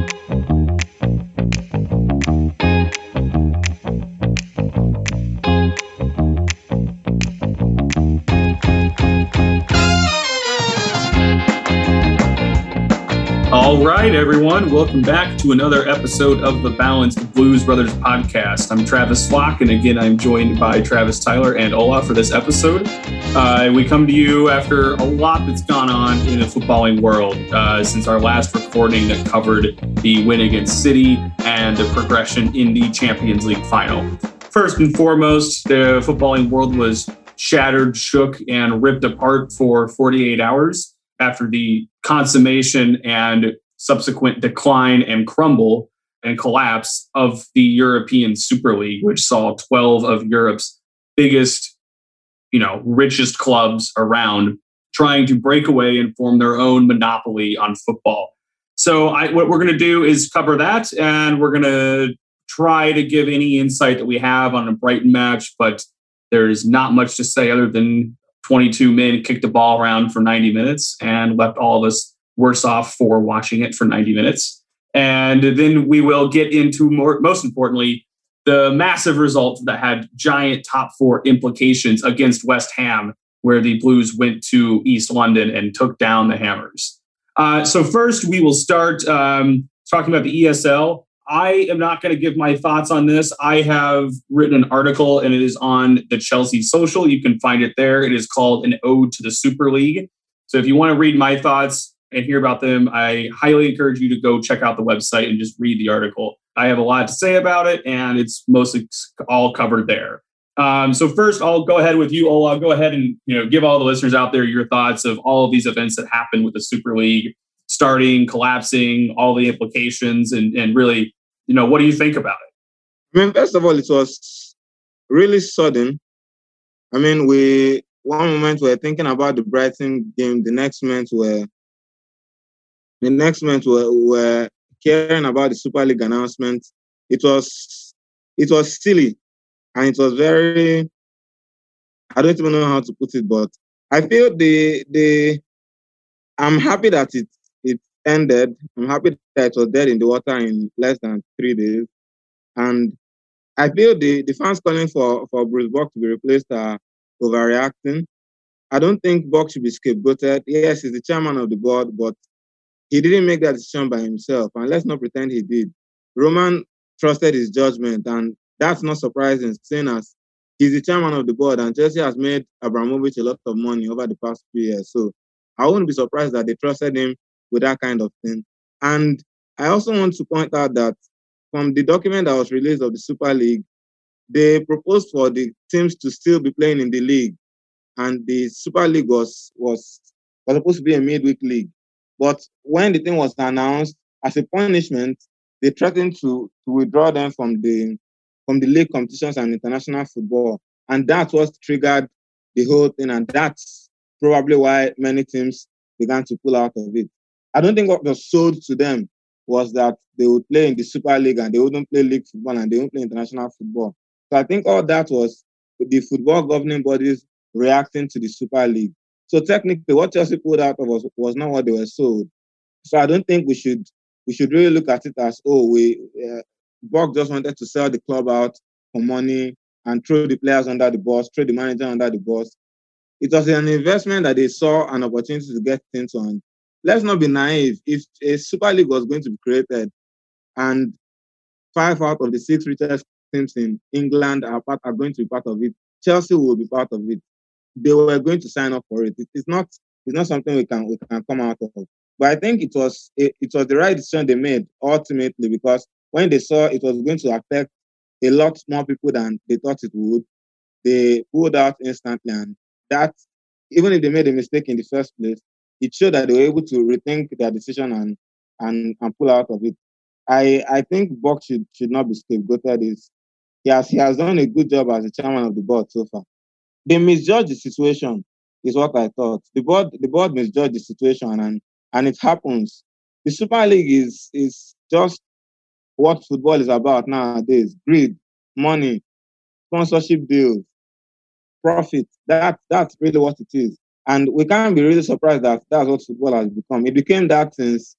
Thank you. Right, everyone. Welcome back to another episode of the Balanced Blues Brothers podcast. I'm Travis Flock, and again, I'm joined by Travis Tyler and Ola for this episode. Uh, we come to you after a lot that's gone on in the footballing world uh, since our last recording that covered the win against City and the progression in the Champions League final. First and foremost, the footballing world was shattered, shook, and ripped apart for 48 hours after the consummation and subsequent decline and crumble and collapse of the European Super League, which saw 12 of Europe's biggest, you know, richest clubs around trying to break away and form their own monopoly on football. So, I, what we're going to do is cover that, and we're going to try to give any insight that we have on a Brighton match, but there's not much to say other than 22 men kicked the ball around for 90 minutes and left all of us worse off for watching it for 90 minutes. And then we will get into more, most importantly, the massive result that had giant top four implications against West Ham, where the Blues went to East London and took down the Hammers. Uh, so, first, we will start um, talking about the ESL. I am not going to give my thoughts on this. I have written an article and it is on the Chelsea Social. You can find it there. It is called An Ode to the Super League. So if you want to read my thoughts and hear about them, I highly encourage you to go check out the website and just read the article. I have a lot to say about it and it's mostly all covered there. Um, so first, I'll go ahead with you, Ola. I'll go ahead and you know give all the listeners out there your thoughts of all of these events that happened with the Super League starting, collapsing, all the implications, and and really you know, what do you think about it? I mean, first of all, it was really sudden. I mean, we one moment we are thinking about the Brighton game, the next moment we're the next month we were, caring about the Super League announcement. It was it was silly and it was very I don't even know how to put it, but I feel the the I'm happy that it ended. I'm happy that it was dead in the water in less than three days. And I feel the, the fans calling for, for Bruce Buck to be replaced are overreacting. I don't think Buck should be scapegoated. Yes, he's the chairman of the board, but he didn't make that decision by himself. And let's not pretend he did. Roman trusted his judgment, and that's not surprising, seeing as he's the chairman of the board, and Chelsea has made Abramovich a lot of money over the past few years. So I wouldn't be surprised that they trusted him with that kind of thing. And I also want to point out that from the document that was released of the Super League, they proposed for the teams to still be playing in the league. And the Super League was, was, was supposed to be a midweek league. But when the thing was announced, as a punishment, they threatened to, to withdraw them from the from the league competitions and international football. And that's what triggered the whole thing. And that's probably why many teams began to pull out of it. I don't think what was sold to them was that they would play in the Super League and they wouldn't play league football and they wouldn't play international football. So I think all that was the football governing bodies reacting to the Super League. So technically, what Chelsea pulled out of was, was not what they were sold. So I don't think we should we should really look at it as oh we uh, Buck just wanted to sell the club out for money and throw the players under the bus, throw the manager under the bus. It was an investment that they saw an opportunity to get into and let's not be naive. If a Super League was going to be created and five out of the six richest teams in England are, part, are going to be part of it, Chelsea will be part of it. They were going to sign up for it. It's not it's not something we can we can come out of. But I think it was it, it was the right decision they made ultimately because when they saw it was going to affect a lot more people than they thought it would, they pulled out instantly. And that, even if they made a mistake in the first place, it showed that they were able to rethink their decision and and and pull out of it. I I think Buck should should not be scapegoated. Is has he has done a good job as the chairman of the board so far. They misjudged the situation, is what I thought. The board the board misjudged the situation and and it happens. The Super League is is just what football is about nowadays: greed, money, sponsorship deals, profit. That that's really what it is. And we can't be really surprised that that's what football has become. It became that since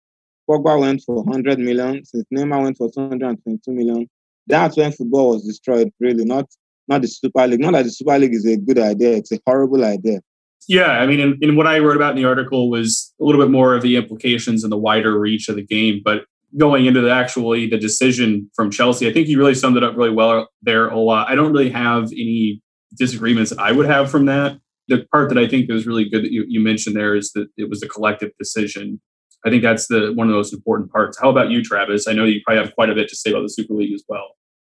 Pogba went for 100 million, since Neymar went for 222 million, that's when football was destroyed, really, not not the Super League. Not that the Super League is a good idea, it's a horrible idea. Yeah, I mean, in, in what I wrote about in the article was a little bit more of the implications and the wider reach of the game. But going into the actually the decision from Chelsea, I think you really summed it up really well there, Ola. I don't really have any disagreements that I would have from that. The part that I think is really good that you, you mentioned there is that it was a collective decision. I think that's the one of the most important parts. How about you, Travis? I know you probably have quite a bit to say about the Super League as well.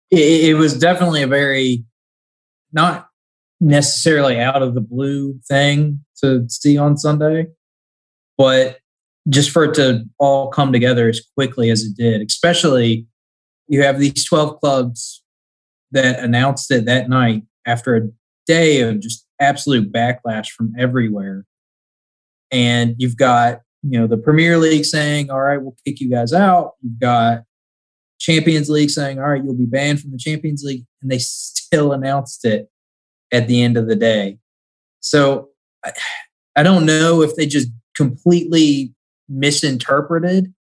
It, it was definitely a very not necessarily out of the blue thing to see on Sunday, but just for it to all come together as quickly as it did, especially you have these 12 clubs that announced it that night after a day of just absolute backlash from everywhere. And you've got, you know, the Premier League saying, all right, we'll kick you guys out. You've got Champions League saying, all right, you'll be banned from the Champions League. And they still announced it at the end of the day. So I, I don't know if they just completely misinterpreted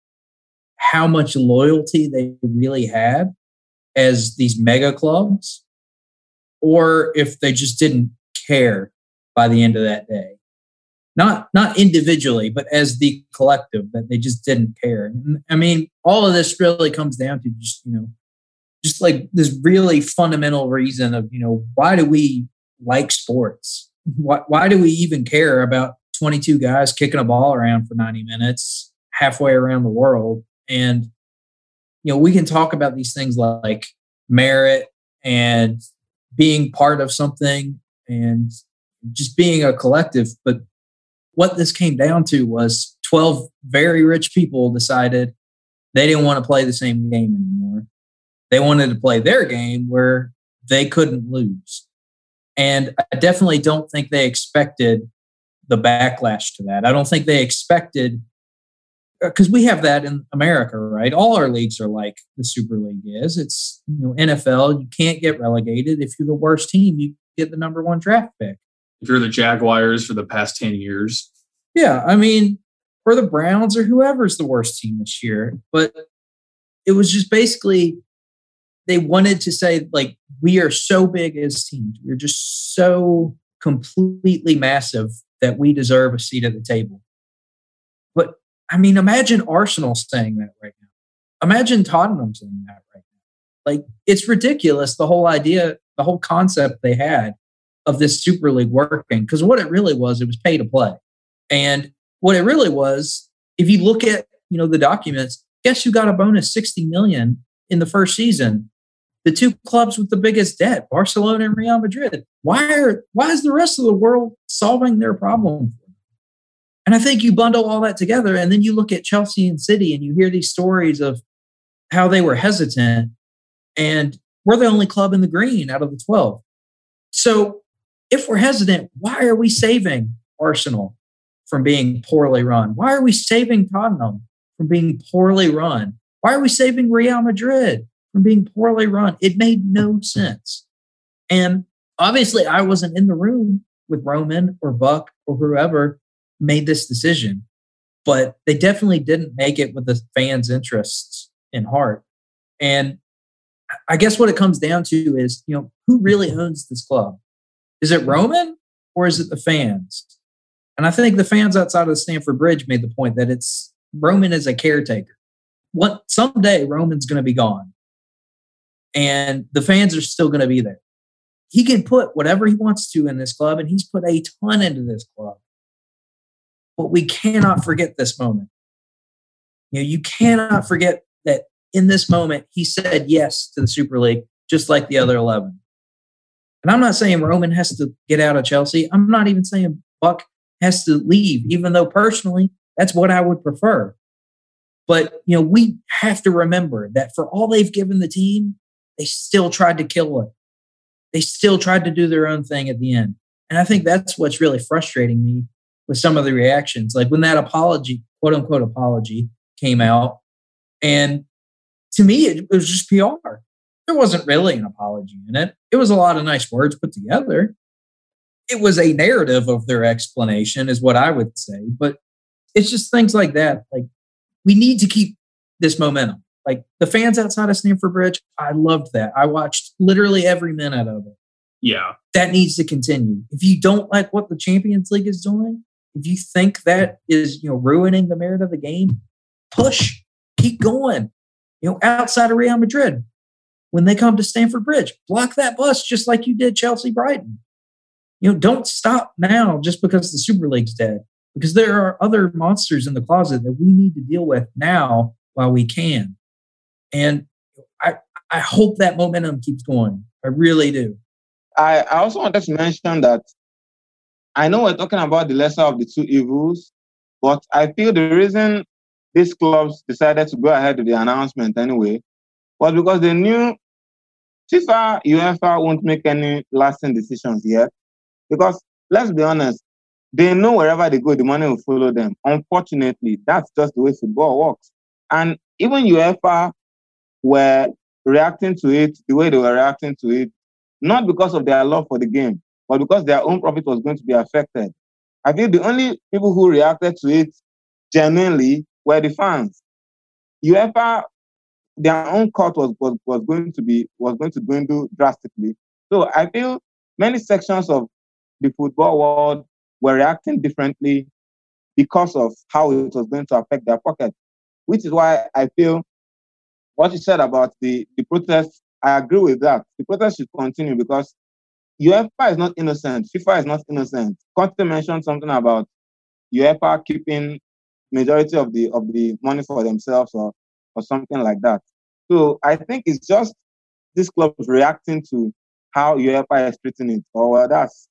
how much loyalty they really had as these mega clubs or if they just didn't care by the end of that day not not individually but as the collective that they just didn't care i mean all of this really comes down to just you know just like this really fundamental reason of you know why do we like sports? Why, why do we even care about 22 guys kicking a ball around for 90 minutes halfway around the world? And you know we can talk about these things like merit and being part of something and just being a collective but what this came down to was 12 very rich people decided they didn't want to play the same game anymore. They wanted to play their game where they couldn't lose. And I definitely don't think they expected the backlash to that. I don't think they expected because uh, we have that in America, right? All our leagues are like the Super League is. It's you know NFL. You can't get relegated if you're the worst team. You get the number one draft pick if you're the Jaguars for the past 10 years. Yeah, I mean, or the Browns or whoever's the worst team this year. But it was just basically they wanted to say, like, we are so big as teams. We're just so completely massive that we deserve a seat at the table. But I mean, imagine Arsenal saying that right now. Imagine Tottenham saying that right now. Like, it's ridiculous, the whole idea, the whole concept they had of this Super League working. Because what it really was, it was pay to play. And what it really was, if you look at you know the documents, guess who got a bonus 60 million in the first season? The two clubs with the biggest debt, Barcelona and Real Madrid. Why are why is the rest of the world solving their problem? And I think you bundle all that together, and then you look at Chelsea and City, and you hear these stories of how they were hesitant, and we're the only club in the green out of the 12. So if we're hesitant, why are we saving Arsenal from being poorly run? Why are we saving Tottenham from being poorly run? Why are we saving Real Madrid from being poorly run? It made no sense. And obviously, I wasn't in the room with Roman or Buck or whoever made this decision, but they definitely didn't make it with the fans' interests in heart. And I guess what it comes down to is, you know, who really owns this club? Is it Roman or is it the fans? And I think the fans outside of the Stamford Bridge made the point that it's Roman is a caretaker. What someday Roman's going to be gone, and the fans are still going to be there. He can put whatever he wants to in this club, and he's put a ton into this club. But we cannot forget this moment. You know, you cannot forget that in this moment he said yes to the Super League, just like the other eleven. And I'm not saying Roman has to get out of Chelsea. I'm not even saying Buck has to leave, even though personally, that's what I would prefer. But, you know, we have to remember that for all they've given the team, they still tried to kill it. They still tried to do their own thing at the end. And I think that's what's really frustrating me with some of the reactions. Like when that apology, quote unquote apology, came out. And to me, it, was just PR there wasn't really an apology in it. It was a lot of nice words put together. It was a narrative of their explanation, is what I would say. But it's just things like that. Like we need to keep this momentum. Like the fans outside of Stamford Bridge, I loved that. I watched literally every minute of it. Yeah. That needs to continue. If you don't like what the Champions League is doing, if you think that is, you know, ruining the merit of the game, push, keep going. You know, outside of Real Madrid, when they come to Stamford Bridge, block that bus just like you did Chelsea Brighton. You know, don't stop now just because the Super League's dead, because there are other monsters in the closet that we need to deal with now while we can. And I, I hope that momentum keeps going. I really do. I, I also wanted to mention that I know we're talking about the lesser of the two evils, but I feel the reason these clubs decided to go ahead with the announcement anyway was because they knew FIFA, UEFA won't make any lasting decisions yet. Because let's be honest, they know wherever they go, the money will follow them. Unfortunately, that's just the way football works. And even UEFA were reacting to it the way they were reacting to it, not because of their love for the game, but because their own profit was going to be affected. I feel the only people who reacted to it genuinely were the fans. UEFA, their own cut was, was, was going to be was going to dwindle drastically. So I feel many sections of the football world were reacting differently because of how it was going to affect their pocket. Which is why I feel what you said about the, the protest, I agree with that. The protest should continue because UEFA is not innocent. FIFA is not innocent. Conte mentioned something about UEFA keeping majority of the of the money for themselves or or something like that. So I think it's just this club is reacting to how UEFA is treating it. Or that's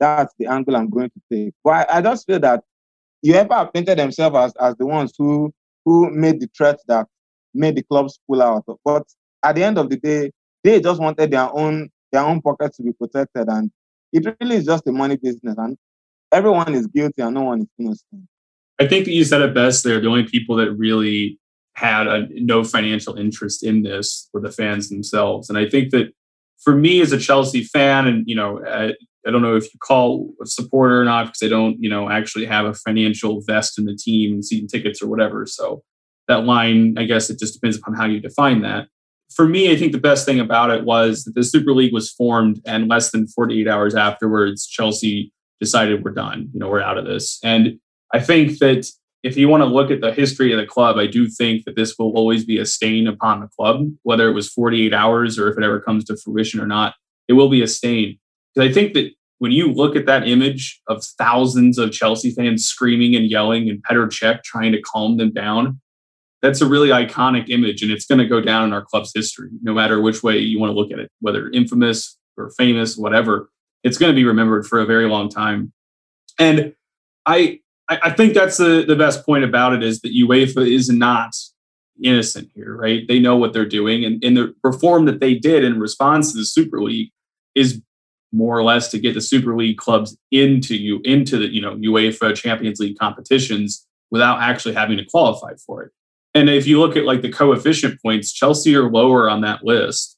that's the angle I'm going to take. But I, I just feel that UEFA painted themselves as, as the ones who who made the threat that made the clubs pull out. But at the end of the day, they just wanted their own their own pockets to be protected, and it really is just a money business, and everyone is guilty and no one is innocent. I think that you said it best there. The only people that really had a, no financial interest in this were the fans themselves, and I think that for me as a Chelsea fan, and you know, I, I don't know if you call a supporter or not because they don't, you know, actually have a financial vest in the team, and season tickets or whatever. So that line, I guess it just depends upon how you define that. For me, I think the best thing about it was that the Super League was formed, and less than 48 hours afterwards, Chelsea decided we're done. You know, we're out of this. And I think that if you want to look at the history of the club, I do think that this will always be a stain upon the club, whether it was 48 hours or if it ever comes to fruition or not. It will be a stain. Because I think that when you look at that image of thousands of Chelsea fans screaming and yelling and Petr Cech trying to calm them down, that's a really iconic image and it's going to go down in our club's history no matter which way you want to look at it whether infamous or famous whatever. It's going to be remembered for a very long time. And i i think that's the, the best point about it is that uefa is not innocent here right? They know what they're doing and, and the reform that they did in response to the super league is more or less to get the super league clubs into you into the you know uefa champions league competitions without actually having to qualify for it and if you look at like the coefficient points, Chelsea are lower on that list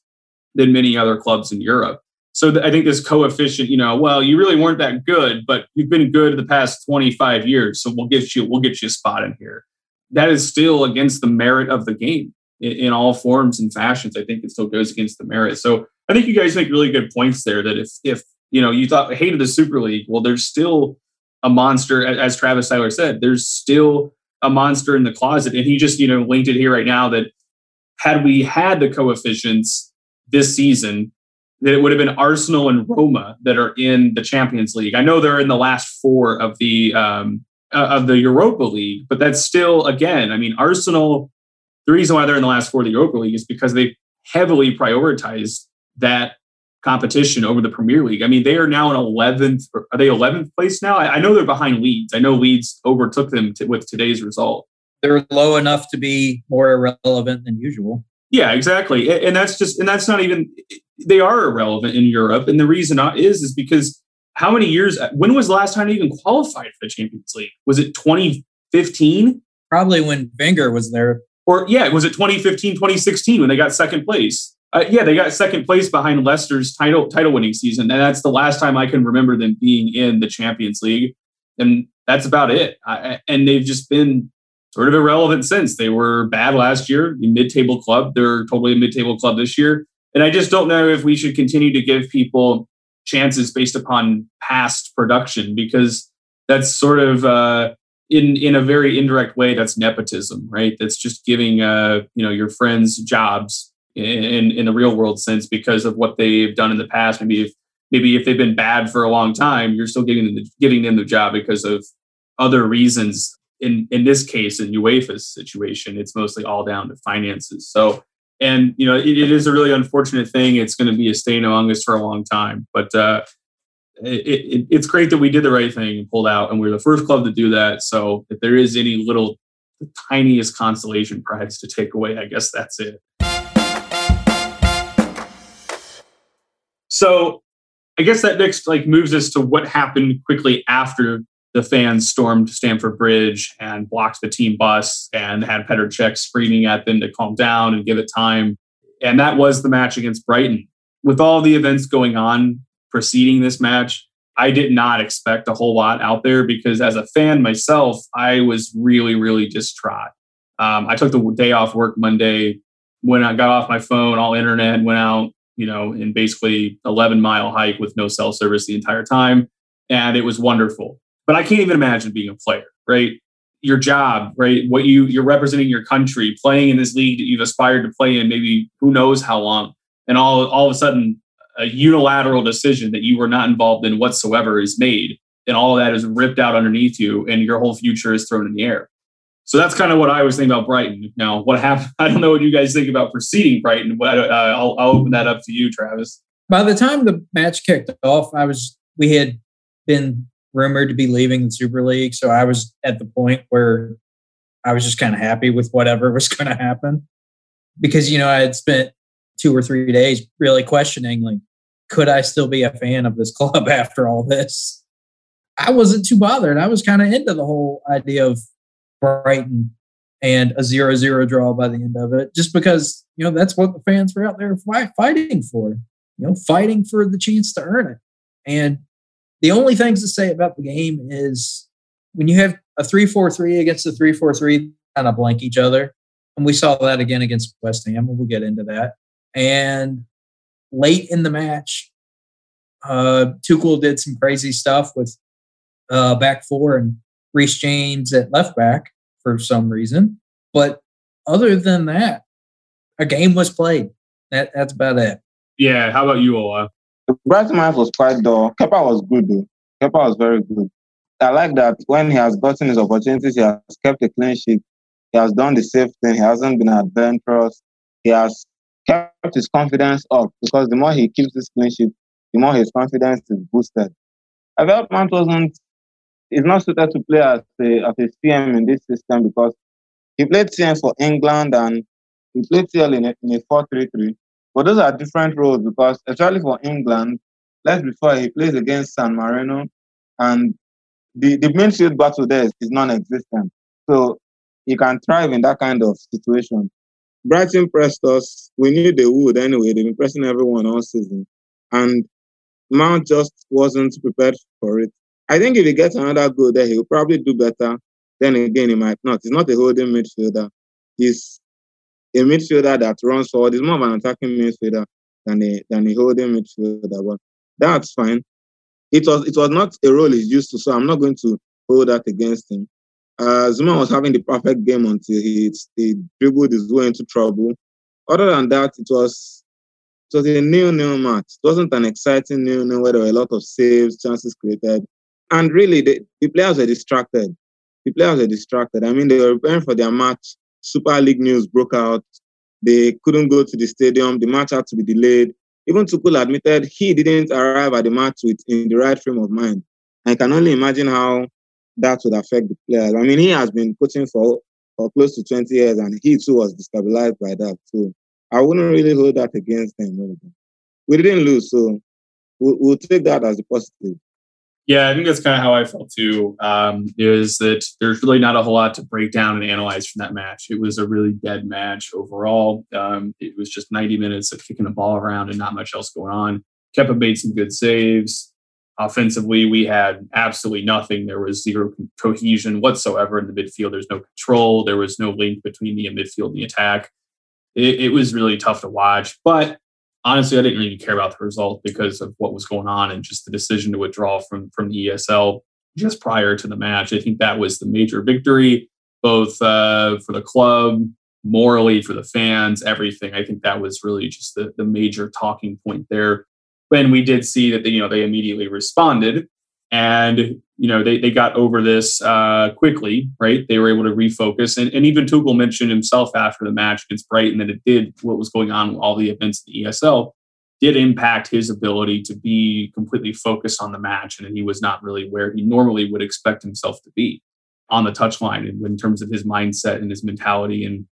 than many other clubs in Europe. So th- I think this coefficient, you know, well, you really weren't that good, but you've been good the past 25 years, so we'll get you we'll get you a spot in here. That is still against the merit of the game in, in all forms and fashions. I think it still goes against the merit. So I think you guys make really good points there. That if if you know you thought hated the Super League, well, there's still a monster, as Travis Tyler said. There's still a monster in the closet. And he just, you know, linked it here right now that had we had the coefficients this season, that it would have been Arsenal and Roma that are in the Champions League. I know they're in the last four of the um, uh, of the Europa League, but that's still again. I mean, Arsenal. The reason why they're in the last four of the Europa League is because they heavily prioritized that competition over the Premier League. I mean, they are now in 11th. Are they 11th place now? I, I know they're behind Leeds. I know Leeds overtook them to, with today's result. They're low enough to be more irrelevant than usual. Yeah, exactly. And that's just, and that's not even, they are irrelevant in Europe. And the reason is, is because how many years, when was the last time they even qualified for the Champions League? Was it 2015? Probably when Wenger was there. Or yeah, was it 2015, 2016 when they got second place? Uh, yeah, they got second place behind Leicester's title title winning season, and that's the last time I can remember them being in the Champions League, and that's about it. I, and they've just been sort of irrelevant since they were bad last year, mid-table club. They're totally a mid-table club this year, and I just don't know if we should continue to give people chances based upon past production because that's sort of uh, in in a very indirect way that's nepotism, right? That's just giving uh, you know your friends jobs in in the real world sense because of what they've done in the past. Maybe if maybe if they've been bad for a long time, you're still giving them the, them the job because of other reasons. In in this case, in UEFA's situation, it's mostly all down to finances. So, and you know, it, it is a really unfortunate thing. It's going to be a stain among us for a long time. But uh, it, it, it's great that we did the right thing and pulled out, and we we're the first club to do that. So, if there is any little, tiniest consolation prize to take away, I guess that's it. So I guess that next like moves us to what happened quickly after the fans stormed Stamford Bridge and blocked the team bus and had Petr Cech screaming at them to calm down and give it time. And that was the match against Brighton. With all the events going on preceding this match, I did not expect a whole lot out there because as a fan myself, I was really, really distraught. Um, I took the day off work Monday, when I got off my phone, all internet, went out, you know, in basically 11 mile hike with no cell service the entire time. And it was wonderful. But I can't even imagine being a player, right? Your job, right? What you you're representing your country, playing in this league that you've aspired to play in, maybe who knows how long, and all all of a sudden a unilateral decision that you were not involved in whatsoever is made, and all that is ripped out underneath you, and your whole future is thrown in the air. So that's kind of what I was thinking about Brighton. Now, what happened? I don't know what you guys think about preceding Brighton, but I'll, I'll open that up to you, Travis. By the time the match kicked off, I was we had been rumored to be leaving the Super League, so I was at the point where I was just kind of happy with whatever was going to happen because you know I had spent two or three days really questioning like could I still be a fan of this club after all this? I wasn't too bothered. I was kind of into the whole idea of Brighton and a zero-zero draw by the end of it, just because you know that's what the fans were out there fighting for. You know, fighting for the chance to earn it. And the only things to say about the game is when you have a three-four-three against a three-four-three, kind of blank each other, and we saw that again against West Ham. And we'll get into that. And late in the match, uh, Tuchel did some crazy stuff with uh, back four and Reece James at left back for some reason. But other than that, a game was played. That that's about it. Yeah. How about you, Ola? The Brighton match was quite dull. Kepa was good though. Kepa was very good. I like that when he has gotten his opportunities, he has kept a clean sheet. He has done the safe thing. He hasn't been adventurous. He has kept his confidence up because the more he keeps this clean sheet, the more his confidence is boosted. I felt Mount wasn't he's not suited to play as a, as a CM in this system because he played CM for England and he played CL in a, in a 4-3-3. But those are different roles because, especially for England, let's before he plays against San Marino and the, the midfield battle there is, is non-existent. So he can thrive in that kind of situation. Brighton pressed us. We knew they would anyway. They've been pressing everyone all season. And Mount just wasn't prepared for it. I think if he gets another goal there, he'll probably do better. Then again, he might not. He's not a holding midfielder. He's a midfielder that runs forward. He's more of an attacking midfielder than a than a holding midfielder. But that's fine. It was it was not a role he's used to, so I'm not going to hold that against him. Uh, Zouma was having the perfect game until he he dribbled his way into trouble. Other than that, it was it was a nil-nil match. It wasn't an exciting nil-nil where there were a lot of saves, chances created. And really, the, the players were distracted. The players were distracted. I mean, they were preparing for their match. Super League news broke out. They couldn't go to the stadium. The match had to be delayed. Even Tuchel admitted he didn't arrive at the match with in the right frame of mind. I can only imagine how that would affect the players. I mean, he has been coaching for for close to 20 years, and he too was destabilized by that. So I wouldn't really hold that against them. We didn't lose, so we'll, we'll take that as a positive. Yeah, I think that's kind of how I felt too. Um, is that there's really not a whole lot to break down and analyze from that match. It was a really dead match overall. Um, it was just 90 minutes of kicking the ball around and not much else going on. Kepa made some good saves. Offensively, we had absolutely nothing. There was zero cohesion whatsoever in the midfield. There's no control. There was no link between the midfield and the attack. It, it was really tough to watch. But honestly, I didn't really care about the result because of what was going on and just the decision to withdraw from from the ESL just prior to the match. I think that was the major victory, both uh, for the club, morally for the fans, everything. I think that was really just the, the major talking point there. When we did see that they, you know they immediately responded and you know they, they got over this uh, quickly, right? They were able to refocus, and, and even Tuchel mentioned himself after the match against Brighton that it did what was going on with all the events in the ESL did impact his ability to be completely focused on the match, and he was not really where he normally would expect himself to be on the touchline, and in terms of his mindset and his mentality and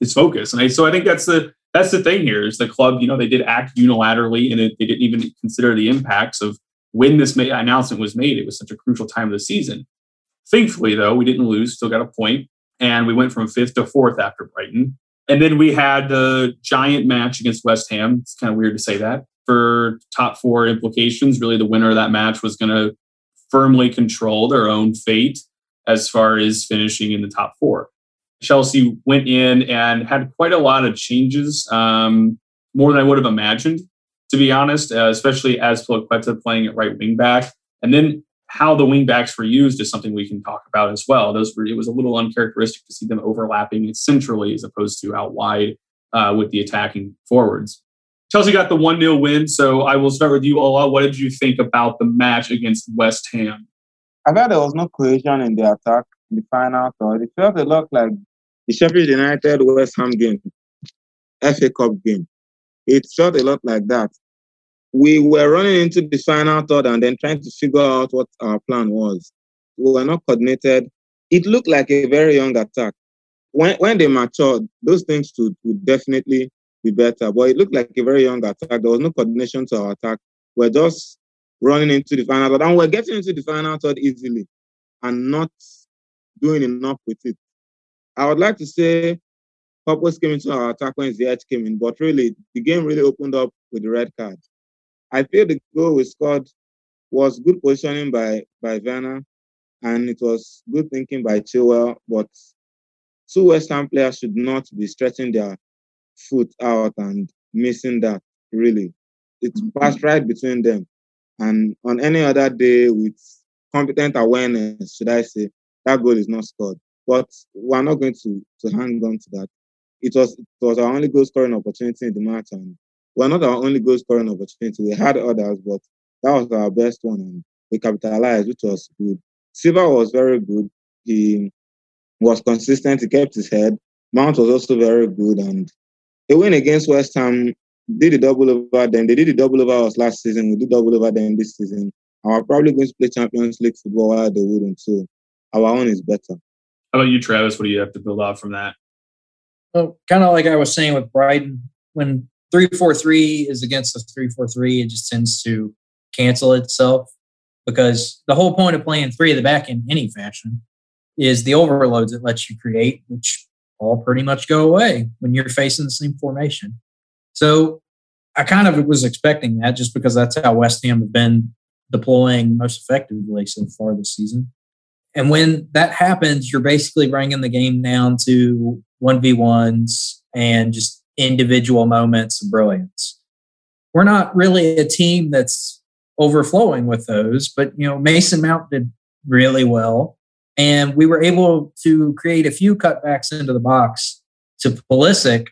his focus. And I, so I think that's the that's the thing here is the club. You know, they did act unilaterally, and it, they didn't even consider the impacts of when this announcement was made. It was such a crucial time of the season. Thankfully, though, we didn't lose. Still got a point, and we went from fifth to fourth after Brighton. And then we had the giant match against West Ham. It's kind of weird to say that for top four implications. Really, the winner of that match was going to firmly control their own fate as far as finishing in the top four. Chelsea went in and had quite a lot of changes, um, more than I would have imagined, to be honest, uh, especially Azpilicueta playing at right wing back. And then how the wing backs were used is something we can talk about as well. Those were, it was a little uncharacteristic to see them overlapping centrally as opposed to out wide uh, with the attacking forwards. Chelsea got the 1 0 win. So I will start with you, Ola. What did you think about the match against West Ham? I thought there was no cohesion in the attack in the final third. It felt a lot like the Sheffield United West Ham game, FA Cup game. It felt a lot like that. We were running into the final third and then trying to figure out what our plan was. We were not coordinated. It looked like a very young attack. When, when they matured, those things would, would definitely be better. But it looked like a very young attack. There was no coordination to our attack. We're just running into the final third, and we're getting into the final third easily and not doing enough with it. I would like to say purpose came into our attack when Ziyech came in, but really the game really opened up with the red card. I feel the goal we scored was good positioning by by Werner, and it was good thinking by Chilwell. But two West Ham players should not be stretching their foot out and missing that. Really, it mm-hmm. passed right between them. And on any other day, with competent awareness, should I say, that goal is not scored. But we're not going to, to hang on to that. It was it was our only goal scoring opportunity in the match, and we're not our only goal scoring opportunity. We had others, but that was our best one, and we capitalized, which was good. Silva was very good. He was consistent. He kept his head. Mount was also very good, and they win against West Ham did a double over them. They did a double over us last season. We did double over them this season. Our probably going to play Champions League football while they wouldn't. So our own is better. How about you, Travis? What do you have to build off from that? Well, kind of like I was saying with Brighton, when three four three is against us three four three, it just tends to cancel itself because the whole point of playing three at the back in any fashion is the overloads it lets you create, which all pretty much go away when you're facing the same formation. So I kind of was expecting that just because that's how West Ham have been deploying most effectively so far this season. And when that happens, you're basically bringing the game down to 1v1s and just individual moments of brilliance. We're not really a team that's overflowing with those, but you know, Mason Mount did really well. And we were able to create a few cutbacks into the box to Pulisic,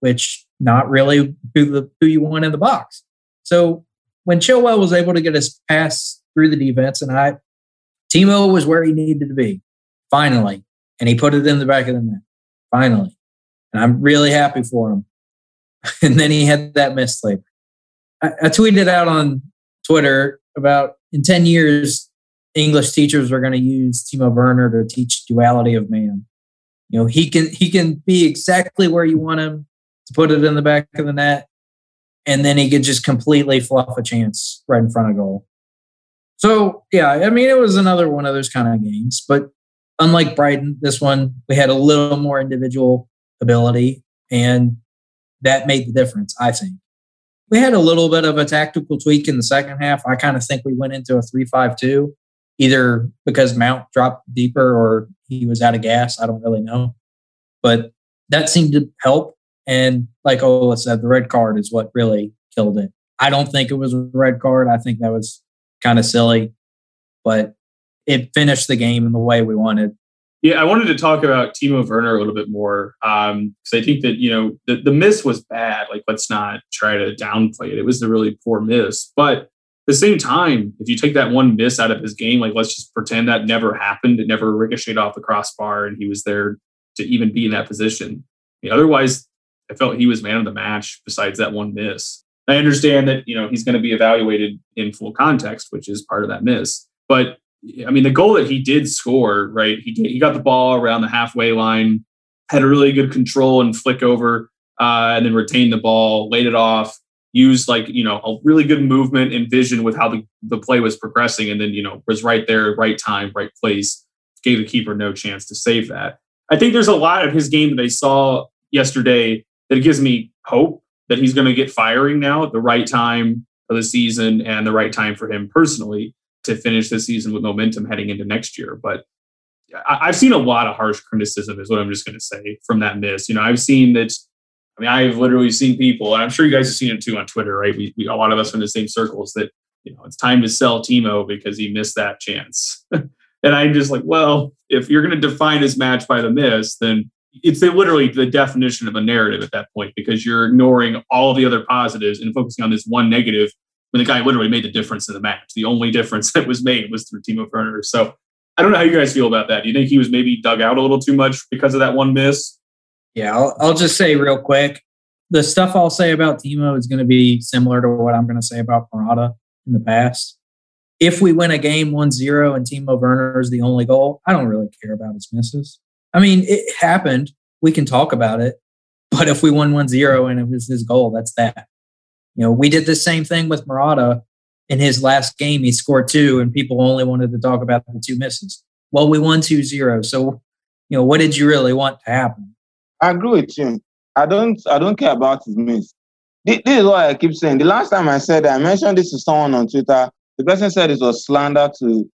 which not really who the who you want in the box. So when Chilwell was able to get his pass through the defense, and I Timo was where he needed to be, finally. And he put it in the back of the net. Finally. And I'm really happy for him. and then he had that miss later. I, I tweeted out on Twitter about in 10 years, English teachers are going to use Timo Werner to teach duality of man. You know, he can he can be exactly where you want him to put it in the back of the net, and then he could just completely fluff a chance right in front of goal. So yeah, I mean, it was another one of those kind of games, but unlike Brighton, this one we had a little more individual ability, and that made the difference, I think. we had a little bit of a tactical tweak in the second half. I kind of think we went into a three-five-two, either because Mount dropped deeper or he was out of gas. I don't really know. But that seemed to help. And like Ola said, the red card is what really killed it. I don't think it was a red card. I think that was kind of silly, but it finished the game in the way we wanted. Yeah, I wanted to talk about Timo Werner a little bit more because um, I think that you know the, the miss was bad. Like, let's not try to downplay it. It was a really poor miss, but at the same time, if you take that one miss out of his game, like let's just pretend that never happened. It never ricocheted off the crossbar, and he was there to even be in that position. I mean, otherwise, I felt he was man of the match. Besides that one miss, I understand that you know he's going to be evaluated in full context, which is part of that miss. But I mean, the goal that he did score, right? He he got the ball around the halfway line, had a really good control and flick over, uh, and then retained the ball, laid it off, used like you know a really good movement and vision with how the, the play was progressing, and then you know was right there, right time, right place, gave the keeper no chance to save that. I think there's a lot of his game that I saw yesterday that gives me hope that he's going to get firing now at the right time of the season and the right time for him personally to finish the season with momentum heading into next year. But I, have seen a lot of harsh criticism, is what I'm just going to say from that miss. You know, I've seen that. I mean, I've literally seen people, and I'm sure you guys have seen it too on Twitter, right? We, we a lot of us in the same circles that you know it's time to sell Timo because he missed that chance. and I'm just like, well, if you're going to define his match by the miss, then it's literally the definition of a narrative at that point because you're ignoring all the other positives and focusing on this one negative the guy literally made the difference in the match. The only difference that was made was through Timo Werner. So I don't know how you guys feel about that. Do you think he was maybe dug out a little too much because of that one miss? Yeah, I'll, I'll just say real quick the stuff I'll say about Timo is going to be similar to what I'm going to say about Murata in the past. If we win a game 1 0 and Timo Werner is the only goal, I don't really care about his misses. I mean, it happened. We can talk about it. But if we won 1 0 and it was his goal, that's that. You know, we did the same thing with Murata in his last game. He scored two, and people only wanted to talk about the two misses. Well, we won 2 0. So, you know, what did you really want to happen? I agree with you. I don't I don't care about his miss. This, this is what I keep saying. The last time I said I mentioned this to someone on Twitter. The person said it was slander to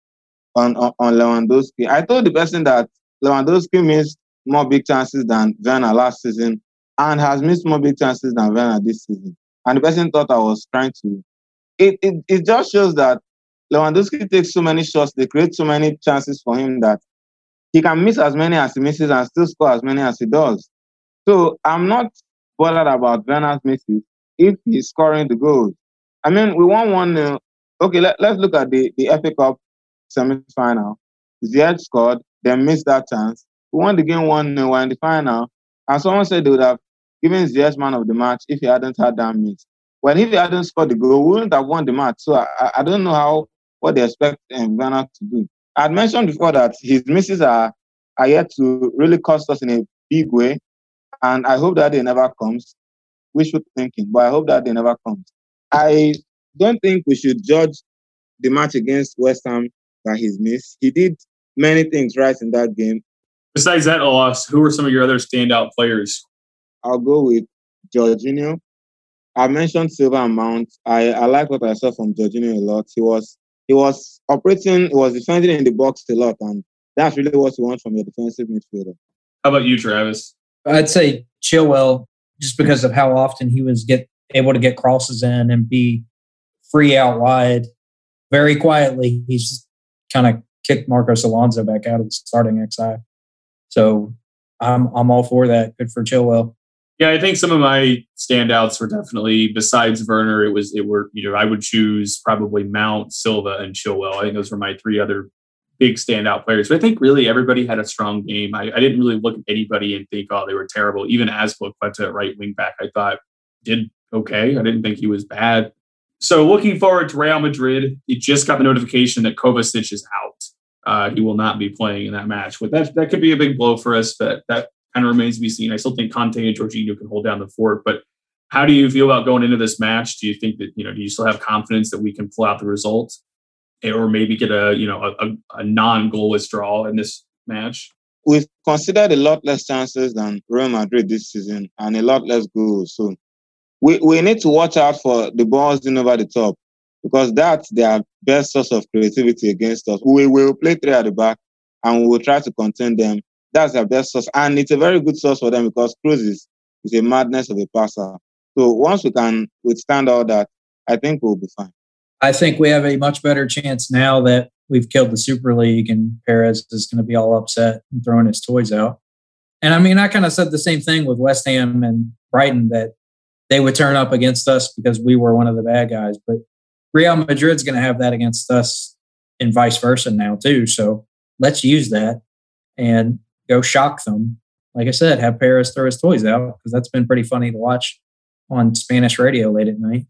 on, on, on Lewandowski. I told the person that Lewandowski missed more big chances than Werner last season and has missed more big chances than Werner this season and the person thought I was trying to. It, it, it just shows that Lewandowski takes so many shots, they create so many chances for him that he can miss as many as he misses and still score as many as he does. So I'm not bothered about Werner's misses if he's scoring the goals. I mean, we won 1 0. Okay, let, let's look at the, the FA Cup semi final. Ziyech scored, then missed that chance. We won the game 1 0 in the final. And someone said they would have given Ziyech man of the match if he hadn't had that miss. When if he hadn't scored the goal, we wouldn't have won the match. So I, I don't know how what they expect um, Werner to do. I had mentioned before that his misses are, are yet to really cost us in a big way. And I hope that they never comes. Wishful thinking, but I hope that they never comes. I don't think we should judge the match against West Ham by his miss. He did many things right in that game. Besides that loss, who were some of your other standout players I'll go with Jorginho. I mentioned Silva and Mount. I, I like what I saw from Jorginho a lot. He was he was operating, he was defending in the box a lot, and that's really what you want from your defensive midfielder. How about you, Travis? I'd say Chilwell, just because of how often he was get able to get crosses in and be free out wide. Very quietly, he's kind of kicked Marcos Alonso back out of the starting XI. So I'm I'm all for that. Good for Chilwell. Yeah, I think some of my standouts were definitely besides Werner, it was it were you know I would choose probably Mount, Silva, and Chilwell. I think those were my three other big standout players. But I think really everybody had a strong game. I, I didn't really look at anybody and think, oh, they were terrible. Even Azpilicueta at right wing back, I thought did okay. I didn't think he was bad. So looking forward to Real Madrid. You just got the notification that Kovacic is out. Uh, he will not be playing in that match. But that that could be a big blow for us. But that kind of remains to be seen. I still think Kanté and Jorginho can hold down the fort, but how do you feel about going into this match? Do you think that you know? Do you still have confidence that we can pull out the result, or maybe get a you know a, a non-goalless draw in this match? We've considered a lot less chances than Real Madrid this season and a lot less goals. So we, we need to watch out for the balls in over the top because that's their best source of creativity against us. We will play three at the back and we will try to contain them. That's their best source. And it's a very good source for them because Kroos is, is a madness of a passer. So once we can withstand all that, I think we'll be fine. I think we have a much better chance now that we've killed the Super League and Perez is going to be all upset and throwing his toys out. And I mean, I kind of said the same thing with West Ham and Brighton that they would turn up against us because we were one of the bad guys. But Real Madrid's going to have that against us and vice versa now, too. So let's use that and go shock them. Like I said, have Perez throw his toys out because that's been pretty funny to watch on Spanish radio late at night.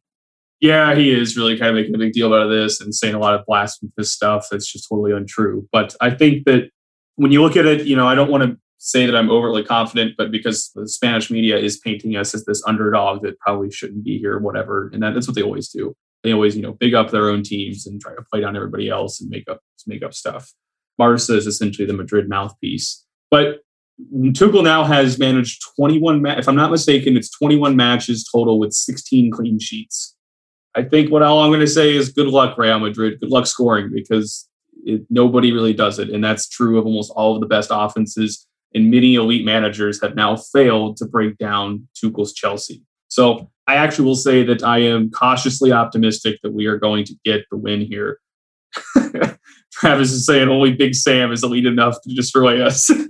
Yeah, he is really kind of making a big deal out of this and saying a lot of blasphemous stuff that's just totally untrue. But I think that when you look at it, you know, I don't want to say that I'm overly confident, but because the Spanish media is painting us as this underdog that probably shouldn't be here, whatever, and that, that's what they always do. They always, you know, big up their own teams and try to play down everybody else and make up make up stuff. Marca is essentially the Madrid mouthpiece, but Tuchel now has managed 21. Ma- if I'm not mistaken, it's 21 matches total with 16 clean sheets. I think what all I'm going to say is good luck, Real Madrid. Good luck scoring because it, nobody really does it, and that's true of almost all of the best offenses and many elite managers have now failed to break down Tuchel's Chelsea. So I actually will say that I am cautiously optimistic that we are going to get the win here. Travis is saying only Big Sam is elite enough to destroy us.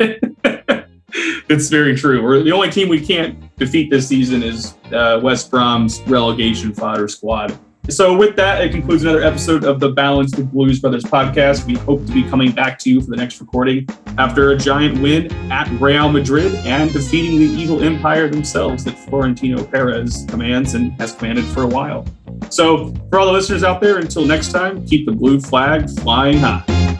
it's very true. We're the only team we can't defeat this season is uh, West Brom's relegation fodder squad. So, with that, it concludes another episode of the Balanced Blues Brothers podcast. We hope to be coming back to you for the next recording after a giant win at Real Madrid and defeating the evil empire themselves that Florentino Perez commands and has commanded for a while. So, for all the listeners out there, until next time, keep the blue flag flying high.